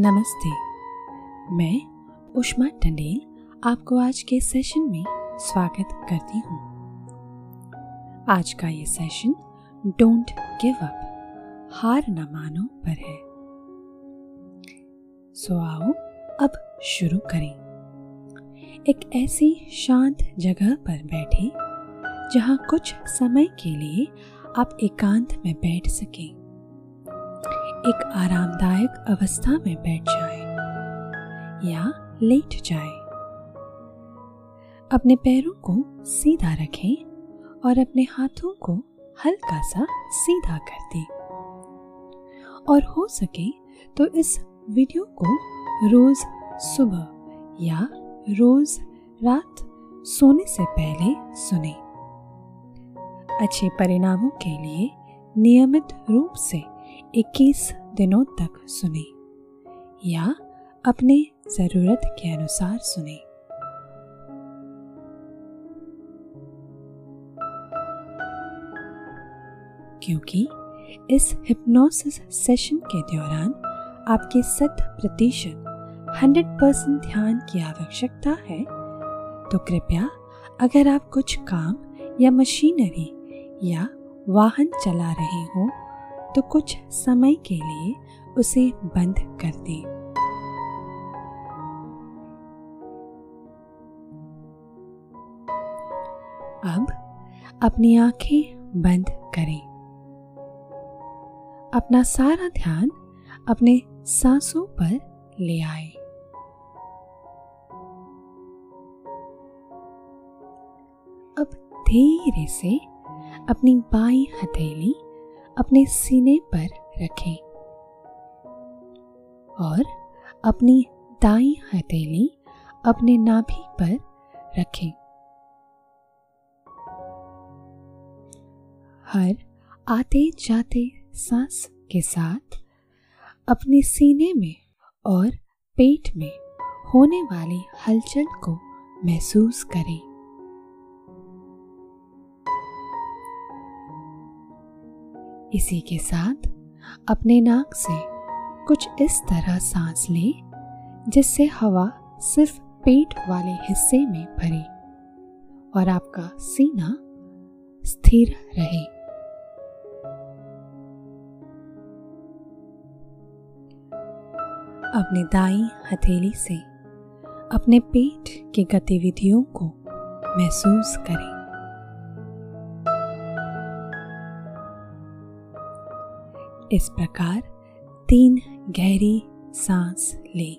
नमस्ते। मैं उष्मा टंडेल आपको आज के सेशन में स्वागत करती हूँ। आज का ये सेशन डोंट गिव अप हार न मानो पर है। सो आओ अब शुरू करें। एक ऐसी शांत जगह पर बैठे, जहाँ कुछ समय के लिए आप एकांत में बैठ सकें। एक आरामदायक अवस्था में बैठ जाए या लेट जाए। अपने पैरों को सीधा रखें और अपने हाथों को हल्का सा सीधा कर दें। और हो सके तो इस वीडियो को रोज सुबह या रोज रात सोने से पहले सुने। अच्छे परिणामों के लिए नियमित रूप से 21 दिनों तक सुने या अपने ज़रूरत के अनुसार सुने। क्योंकि इस हिप्नोसिस सेशन के दौरान आपके शत प्रतिशत हंड्रेड परसेंट ध्यान की आवश्यकता है तो कृपया अगर आप कुछ काम या मशीनरी या वाहन चला रहे हो तो कुछ समय के लिए उसे बंद कर दें। अब अपनी आँखें बंद करें। अपना सारा ध्यान अपने सांसों पर ले आए। अब धीरे से अपनी बाई हथेली अपने सीने पर रखें और अपनी दाई हथेली अपने नाभि पर रखें। हर आते जाते सांस के साथ अपने सीने में और पेट में होने वाली हलचल को महसूस करें। इसी के साथ अपने नाक से कुछ इस तरह सांस लें, जिससे हवा सिर्फ़ पेट वाले हिस्से में भरे और आपका सीना स्थिर रहे। अपने दाई हथेली से अपने पेट की गतिविधियों को महसूस करें। इस प्रकार तीन गहरी सांस लें।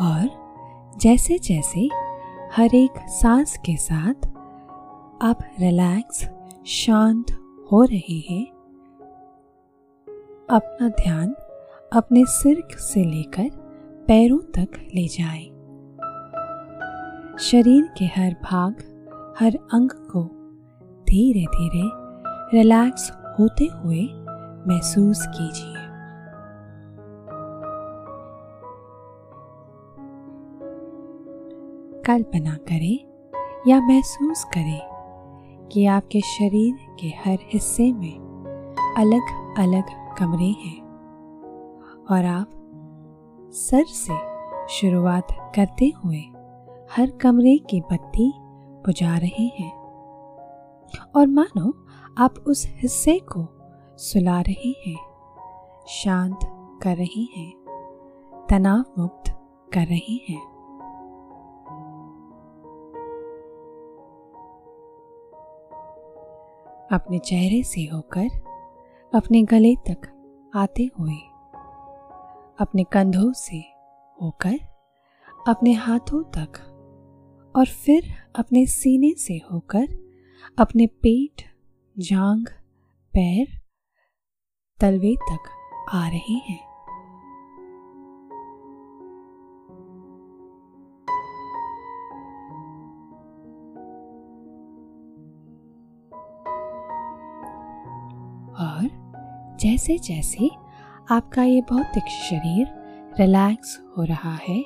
और जैसे जैसे हर एक सांस के साथ आप रिलैक्स शांत हो रहे हैं, अपना ध्यान अपने सिर से लेकर पैरों तक ले जाएँ। शरीर के हर भाग, हर अंग को धीरे धीरे रिलैक्स होते हुए महसूस कीजिए कल्पना करें या महसूस करें कि आपके शरीर के हर हिस्से में अलग अलग कमरे हैं और आप सर से शुरुआत करते हुए हर कमरे की बत्ती बुझा रहे हैं। और मानो आप उस हिस्से को सुला रहे हैं, शांत कर रहे हैं तनाव मुक्त कर रहे हैं। अपने चेहरे से होकर अपने गले तक आते हुए अपने कंधों से होकर, अपने हाथों तक और फिर अपने सीने से होकर, अपने पेट, जांग, पैर, तलवे तक आ रहे हैं। और जैसे जैसे आपका ये भौतिक शरीर रिलैक्स हो रहा है।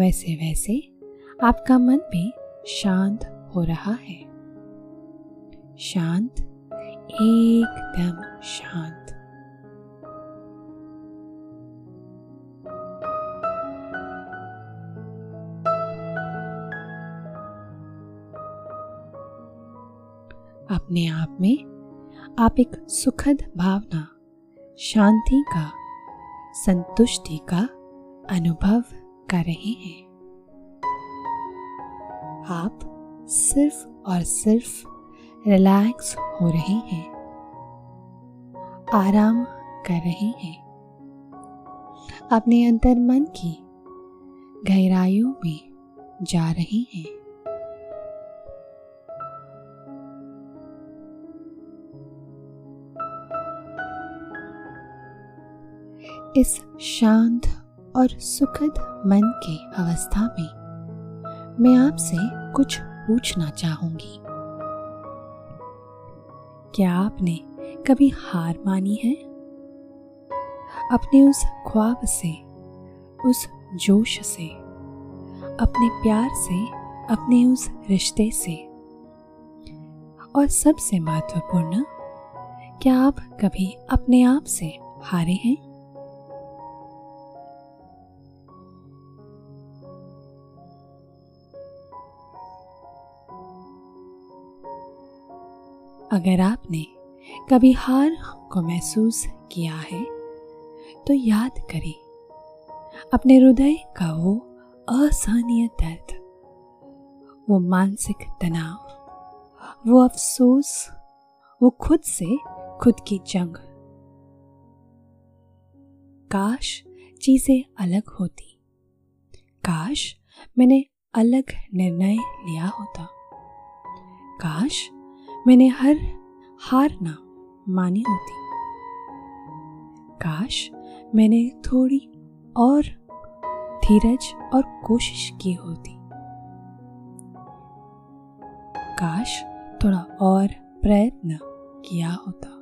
वैसे वैसे आपका मन भी शांत हो रहा है। शांत, एकदम शांत। अपने आप में आप एक सुखद भावना शांति का, संतुष्टि का अनुभव कर रहे हैं। आप सिर्फ़ और सिर्फ़ रिलैक्स हो रहे हैं। आराम कर रहे हैं। अपने अंतर मन की गहराइयों में जा रहे हैं। इस शांत और सुखद मन के अवस्था में मैं आपसे कुछ पूछना चाहूँगी। क्या आपने कभी हार मानी है? अपने उस ख्वाब से, उस जोश से, अपने प्यार से, अपने उस रिश्ते से। और सबसे महत्वपूर्ण, क्या आप कभी अपने आप से हारे हैं? अगर आपने कभी हार को महसूस किया है तो याद करें, अपने हृदय का वो असहनीय दर्द, वो मानसिक तनाव, वो अफसोस, वो खुद से खुद की जंग। काश चीज़ें अलग होती। काश मैंने अलग निर्णय लिया होता। काश मैंने हर हार ना मानी होती। काश मैंने थोड़ी और धीरज और कोशिश की होती। काश थोड़ा और प्रयत्न किया होता।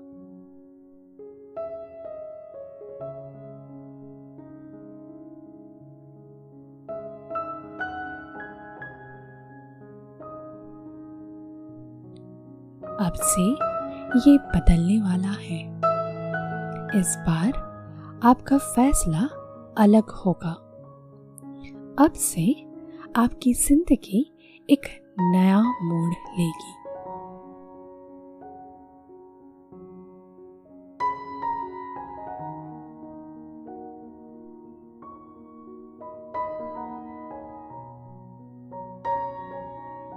से ये बदलने वाला है। इस बार आपका फैसला अलग होगा। अब से आपकी ज़िंदगी एक नया मोड़ लेगी।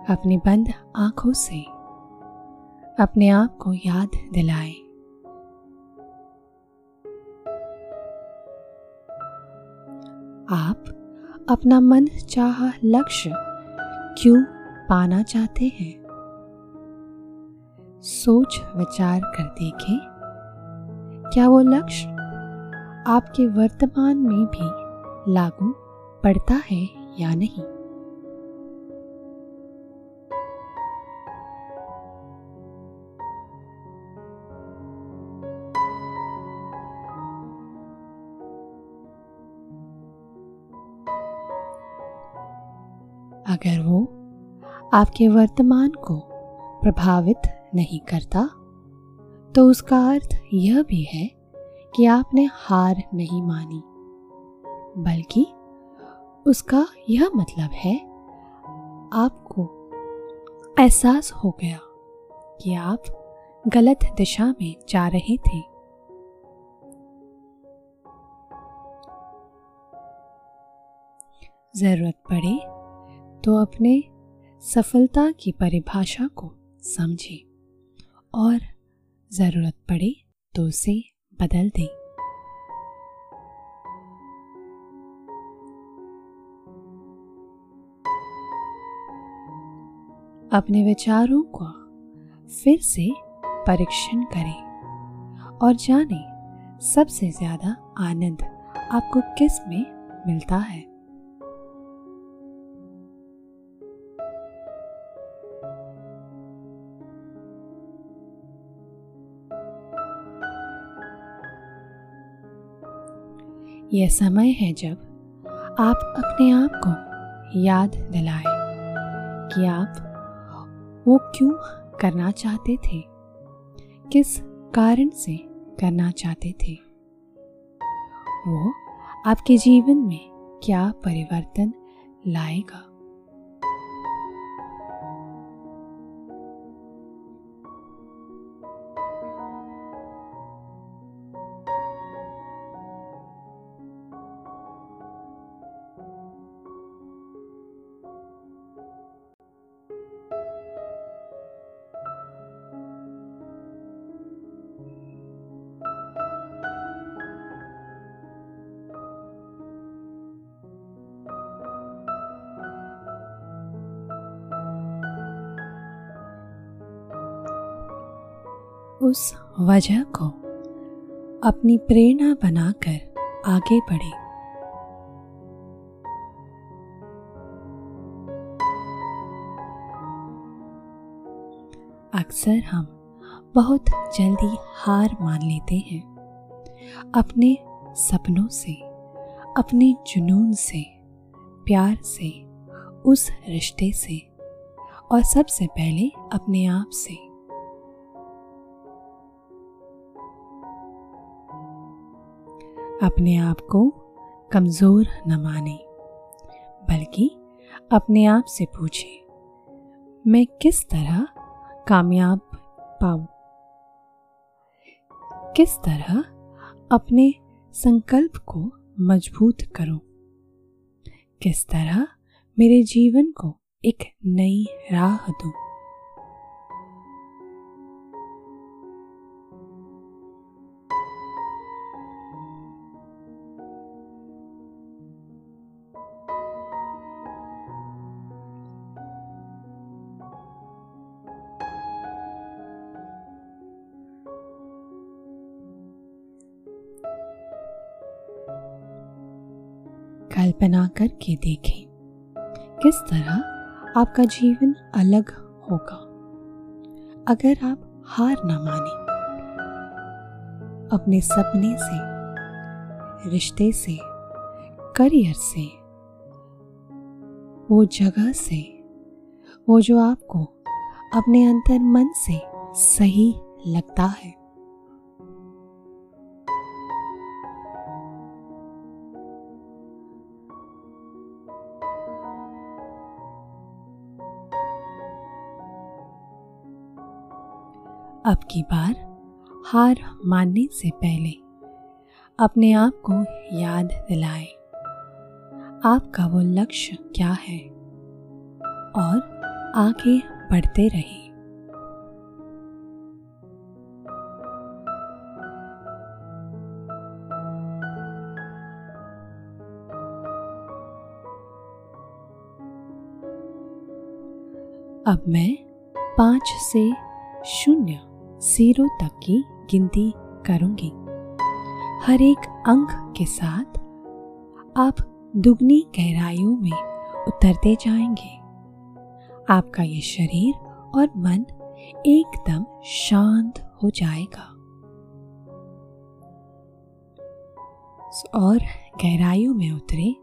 अपनी बंद आँखों से अपने आप को याद दिलाएँ। आप अपना मन चाह लक्ष्य क्यों पाना चाहते हैं? सोच विचार कर देखें। क्या वो लक्ष्य आपके वर्तमान में भी लागू पड़ता है या नहीं? आपके वर्तमान को प्रभावित नहीं करता? तो उसका अर्थ यह भी है कि आपने हार नहीं मानी, बल्कि उसका यह मतलब है, आपको एहसास हो गया कि आप गलत दिशा में जा रहे थे। ज़रूरत पड़े तो अपने सफलता की परिभाषा को समझें और ज़रूरत पड़े तो उसे बदल दें। अपने विचारों को फिर से परीक्षण करें और जानें सबसे ज़्यादा आनंद आपको किसमें मिलता है। यह समय है जब आप अपने आप को याद दिलाएँ कि आप वो क्यों करना चाहते थे, किस कारण से करना चाहते थे, वो आपके जीवन में क्या परिवर्तन लाएगा। उस वजह को अपनी प्रेरणा बनाकर आगे बढ़े। अक्सर हम बहुत जल्दी हार मान लेते हैं। अपने सपनों से, अपने जुनून से, प्यार से, उस रिश्ते से और सबसे पहले अपने आप से। अपने आप को कमज़ोर न माने, बल्कि अपने आप से पूछे, मैं किस तरह कामयाब पाऊँ? किस तरह अपने संकल्प को मज़बूत करूँ? किस तरह मेरे जीवन को एक नई राह दूँ? करके देखें। किस तरह आपका जीवन अलग होगा। अगर आप हार ना माने। अपने सपने से, रिश्ते से, करियर से, वो जगह से, वो जो आपको अपने अंतर मन से सही लगता है। की बार हार मानने से पहले अपने आप को याद दिलाए। आपका वो लक्ष्य क्या है? और आगे बढ़ते रहे। अब मैं पाँच से शून्य ज़ीरो तक की गिनती करूँगी। हर एक अंक के साथ आप दुगनी गहराइयों में उतरते जाएँगे। आपका ये शरीर और मन एकदम शांत हो जाएगा। और गहराइयों में उतरे।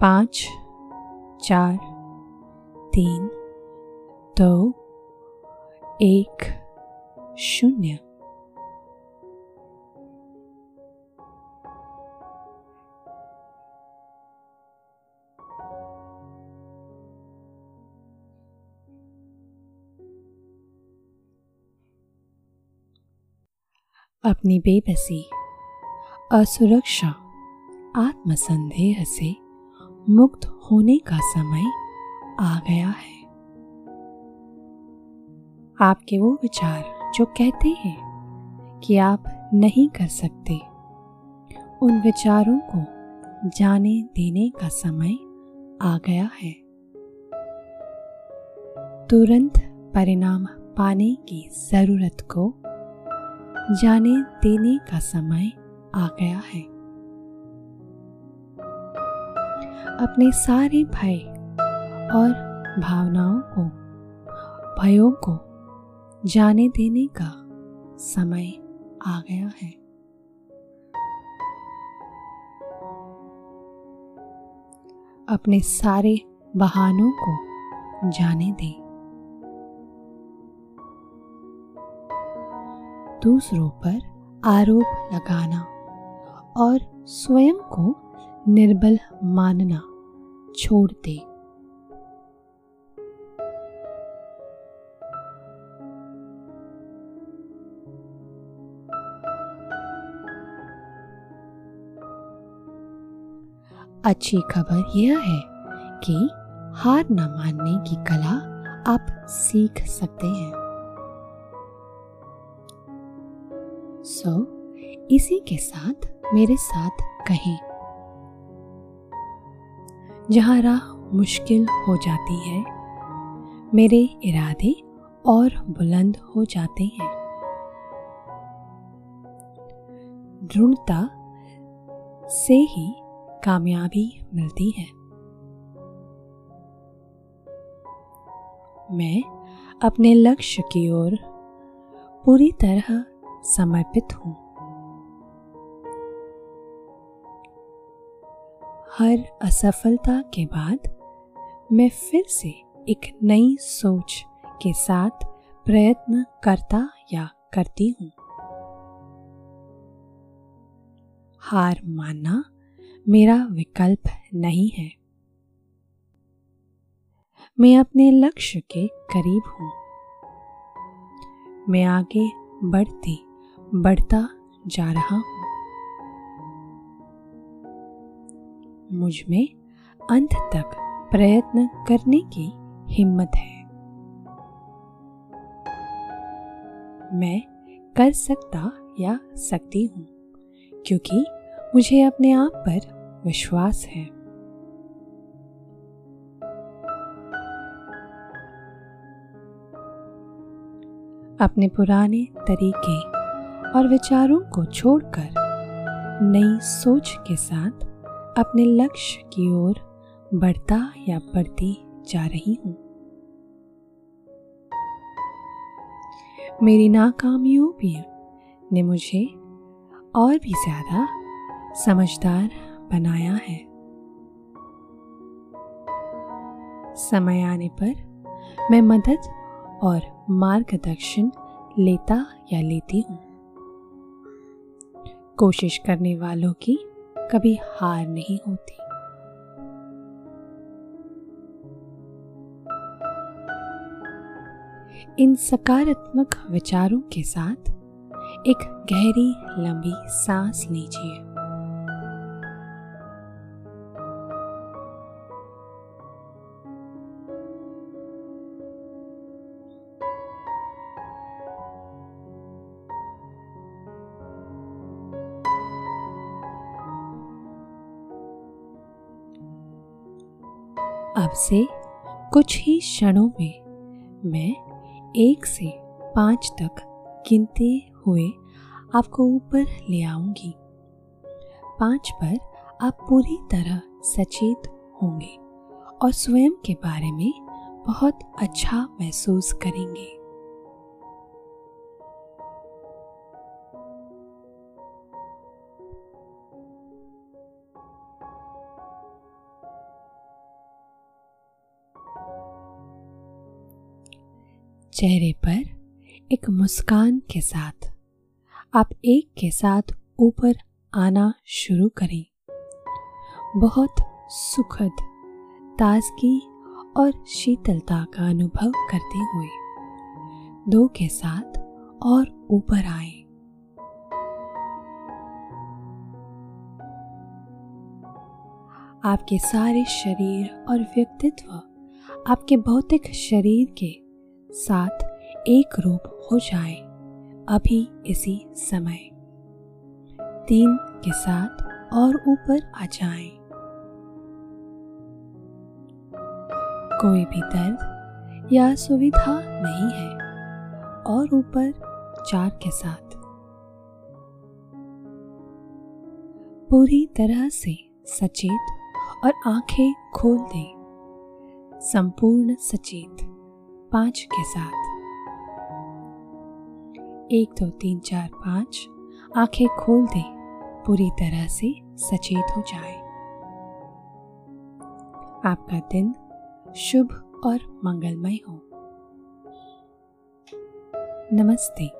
पाँच, चार, तीन, दो एक शून्य। अपनी बेबसी असुरक्षा आत्मसंदेह से मुक्त होने का समय आ गया है। आपके वो विचार जो कहते हैं कि आप नहीं कर सकते। उन विचारों को जाने देने का समय आ गया है। तुरंत परिणाम पाने की ज़रूरत को जाने देने का समय आ गया है। अपने सारे भय और भावनाओं को, भयों को जाने देने का समय आ गया है। अपने सारे बहानों को जाने दें। दूसरों पर आरोप लगाना और स्वयं को निर्बल मानना छोड़ दे। अच्छी खबर यह है कि हार न मानने की कला आप सीख सकते हैं। सो so, इसी के साथ मेरे साथ कहें। जहाँ राह मुश्किल हो जाती है मेरे इरादे और बुलंद हो जाते हैं। दृढ़ता से ही कामयाबी मिलती है। मैं अपने लक्ष्य की ओर पूरी तरह समर्पित हूँ। हर असफलता के बाद मैं फिर से एक नई सोच के साथ प्रयत्न करता या करती हूँ। हार मानना मेरा विकल्प नहीं है। मैं अपने लक्ष्य के करीब हूँ। मैं आगे बढ़ती, बढ़ता जा रहा हूँ। मुझमें अंत तक प्रयत्न करने की हिम्मत है। मैं कर सकता या सकती हूँ, क्योंकि मुझे अपने आप पर विश्वास है। अपने पुराने तरीके और विचारों को छोड़कर नई सोच के साथ अपने लक्ष्य की ओर बढ़ता या बढ़ती जा रही हूँ। मेरी नाकामियों भी ने मुझे और भी ज़्यादा समझदार बनाया है। समय आने पर मैं मदद और मार्गदर्शन लेता या लेती हूँ। कोशिश करने वालों की कभी हार नहीं होती। इन सकारात्मक विचारों के साथ एक गहरी, लंबी सांस लीजिए। से कुछ ही क्षणों में मैं एक से पाँच तक गिनते हुए आपको ऊपर ले आऊँगी। पाँच पर आप पूरी तरह सचेत होंगे और स्वयं के बारे में बहुत अच्छा महसूस करेंगे। चेहरे पर एक मुस्कान के साथ। आप एक के साथ ऊपर आना शुरू करें। बहुत सुखद, ताजगी और शीतलता का अनुभव करते हुए दो के साथ और ऊपर आए। आपके सारे शरीर और व्यक्तित्व आपके भौतिक शरीर के साथ एक रूप हो जाए, अभी इसी समय। तीन के साथ और ऊपर आ जाए। कोई भी दर्द या सुविधा नहीं है, और ऊपर चार के साथ। पूरी तरह से सचेत और आँखें खोल दें, संपूर्ण सचेत। पाँच के साथ। एक, दो, तीन, चार, पाँच। आँखें खोल दे, पूरी तरह से सचेत हो जाए। आपका दिन शुभ और मंगलमय हो। नमस्ते।